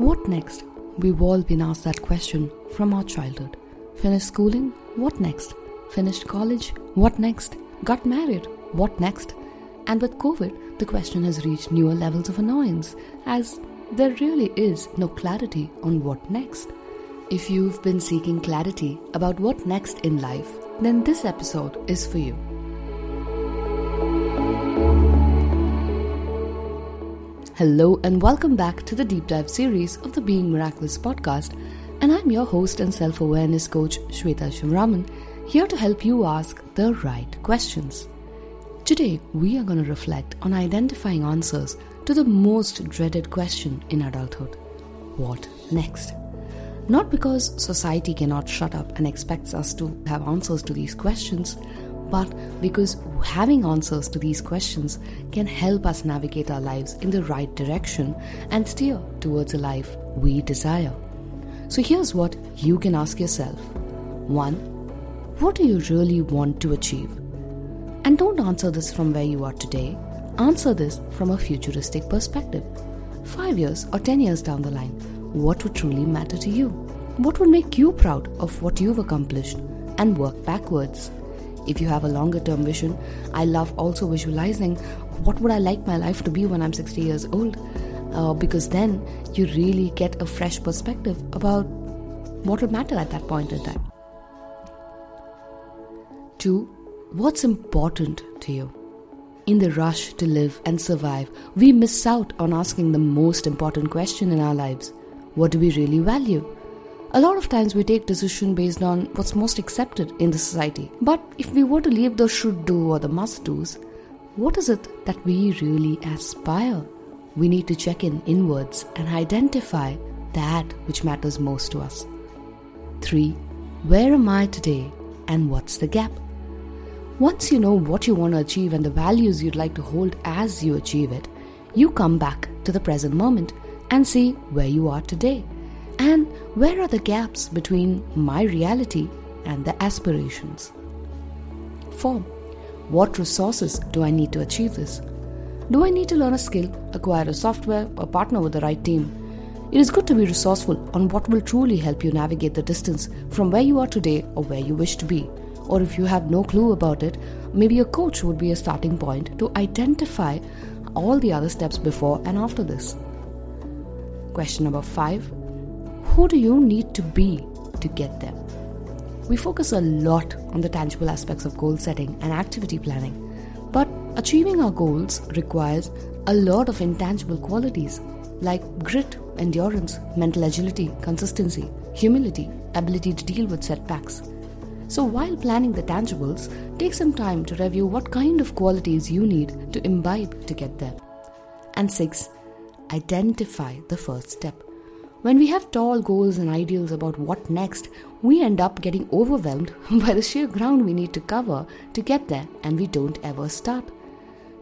What next? We've all been asked that question from our childhood. Finished schooling? What next? Finished college? What next? Got married? What next? And with COVID, the question has reached newer levels of annoyance as there really is no clarity on what next. If you've been seeking clarity about what next in life, then this episode is for you. Hello, and welcome back to the deep dive series of the Being Miraculous podcast. And I'm your host and self awareness coach, Shweta Shivraman, here to help you ask the right questions. Today, we are going to reflect on identifying answers to the most dreaded question in adulthood what next? Not because society cannot shut up and expects us to have answers to these questions, but because having answers to these questions can help us navigate our lives in the right direction and steer towards a life we desire. So here's what you can ask yourself 1. What do you really want to achieve? And don't answer this from where you are today, answer this from a futuristic perspective. Five years or ten years down the line, what would truly matter to you? What would make you proud of what you've accomplished? And work backwards if you have a longer term vision i love also visualizing what would i like my life to be when i'm 60 years old. Uh, because then you really get a fresh perspective about what will matter at that point in time. Two what's important to you? In the rush to live and survive we miss out on asking the most important question in our lives. What do we really value a lot of times we take decision based on what's most accepted in the society. But if we were to leave the should do or the must do's, what is it that we really aspire? We need to check in inwards and identify that which matters most to us. 3. Where am I today and what's the gap? Once you know what you want to achieve and the values you'd like to hold as you achieve it, you come back to the present moment and see where you are today and where are the gaps between my reality and the aspirations? 4. What resources do I need to achieve this? Do I need to learn a skill, acquire a software, or partner with the right team? It is good to be resourceful on what will truly help you navigate the distance from where you are today or where you wish to be. Or if you have no clue about it, maybe a coach would be a starting point to identify all the other steps before and after this. Question number 5 who do you need to be to get there? We focus a lot on the tangible aspects of goal setting and activity planning, but achieving our goals requires a lot of intangible qualities like grit, endurance, mental agility, consistency, humility, ability to deal with setbacks. So, while planning the tangibles, take some time to review what kind of qualities you need to imbibe to get there. And six, identify the first step. When we have tall goals and ideals about what next, we end up getting overwhelmed by the sheer ground we need to cover to get there, and we don't ever start.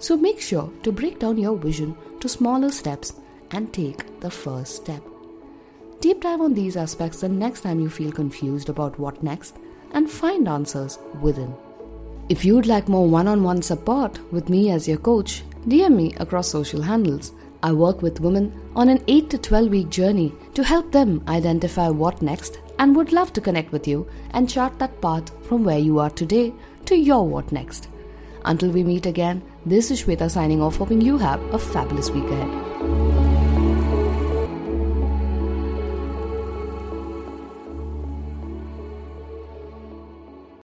So make sure to break down your vision to smaller steps and take the first step. Deep dive on these aspects the next time you feel confused about what next and find answers within. If you'd like more one on one support with me as your coach, DM me across social handles I work with women on an 8 to 12 week journey to help them identify what next and would love to connect with you and chart that path from where you are today to your what next. Until we meet again, this is Shweta signing off, hoping you have a fabulous week ahead.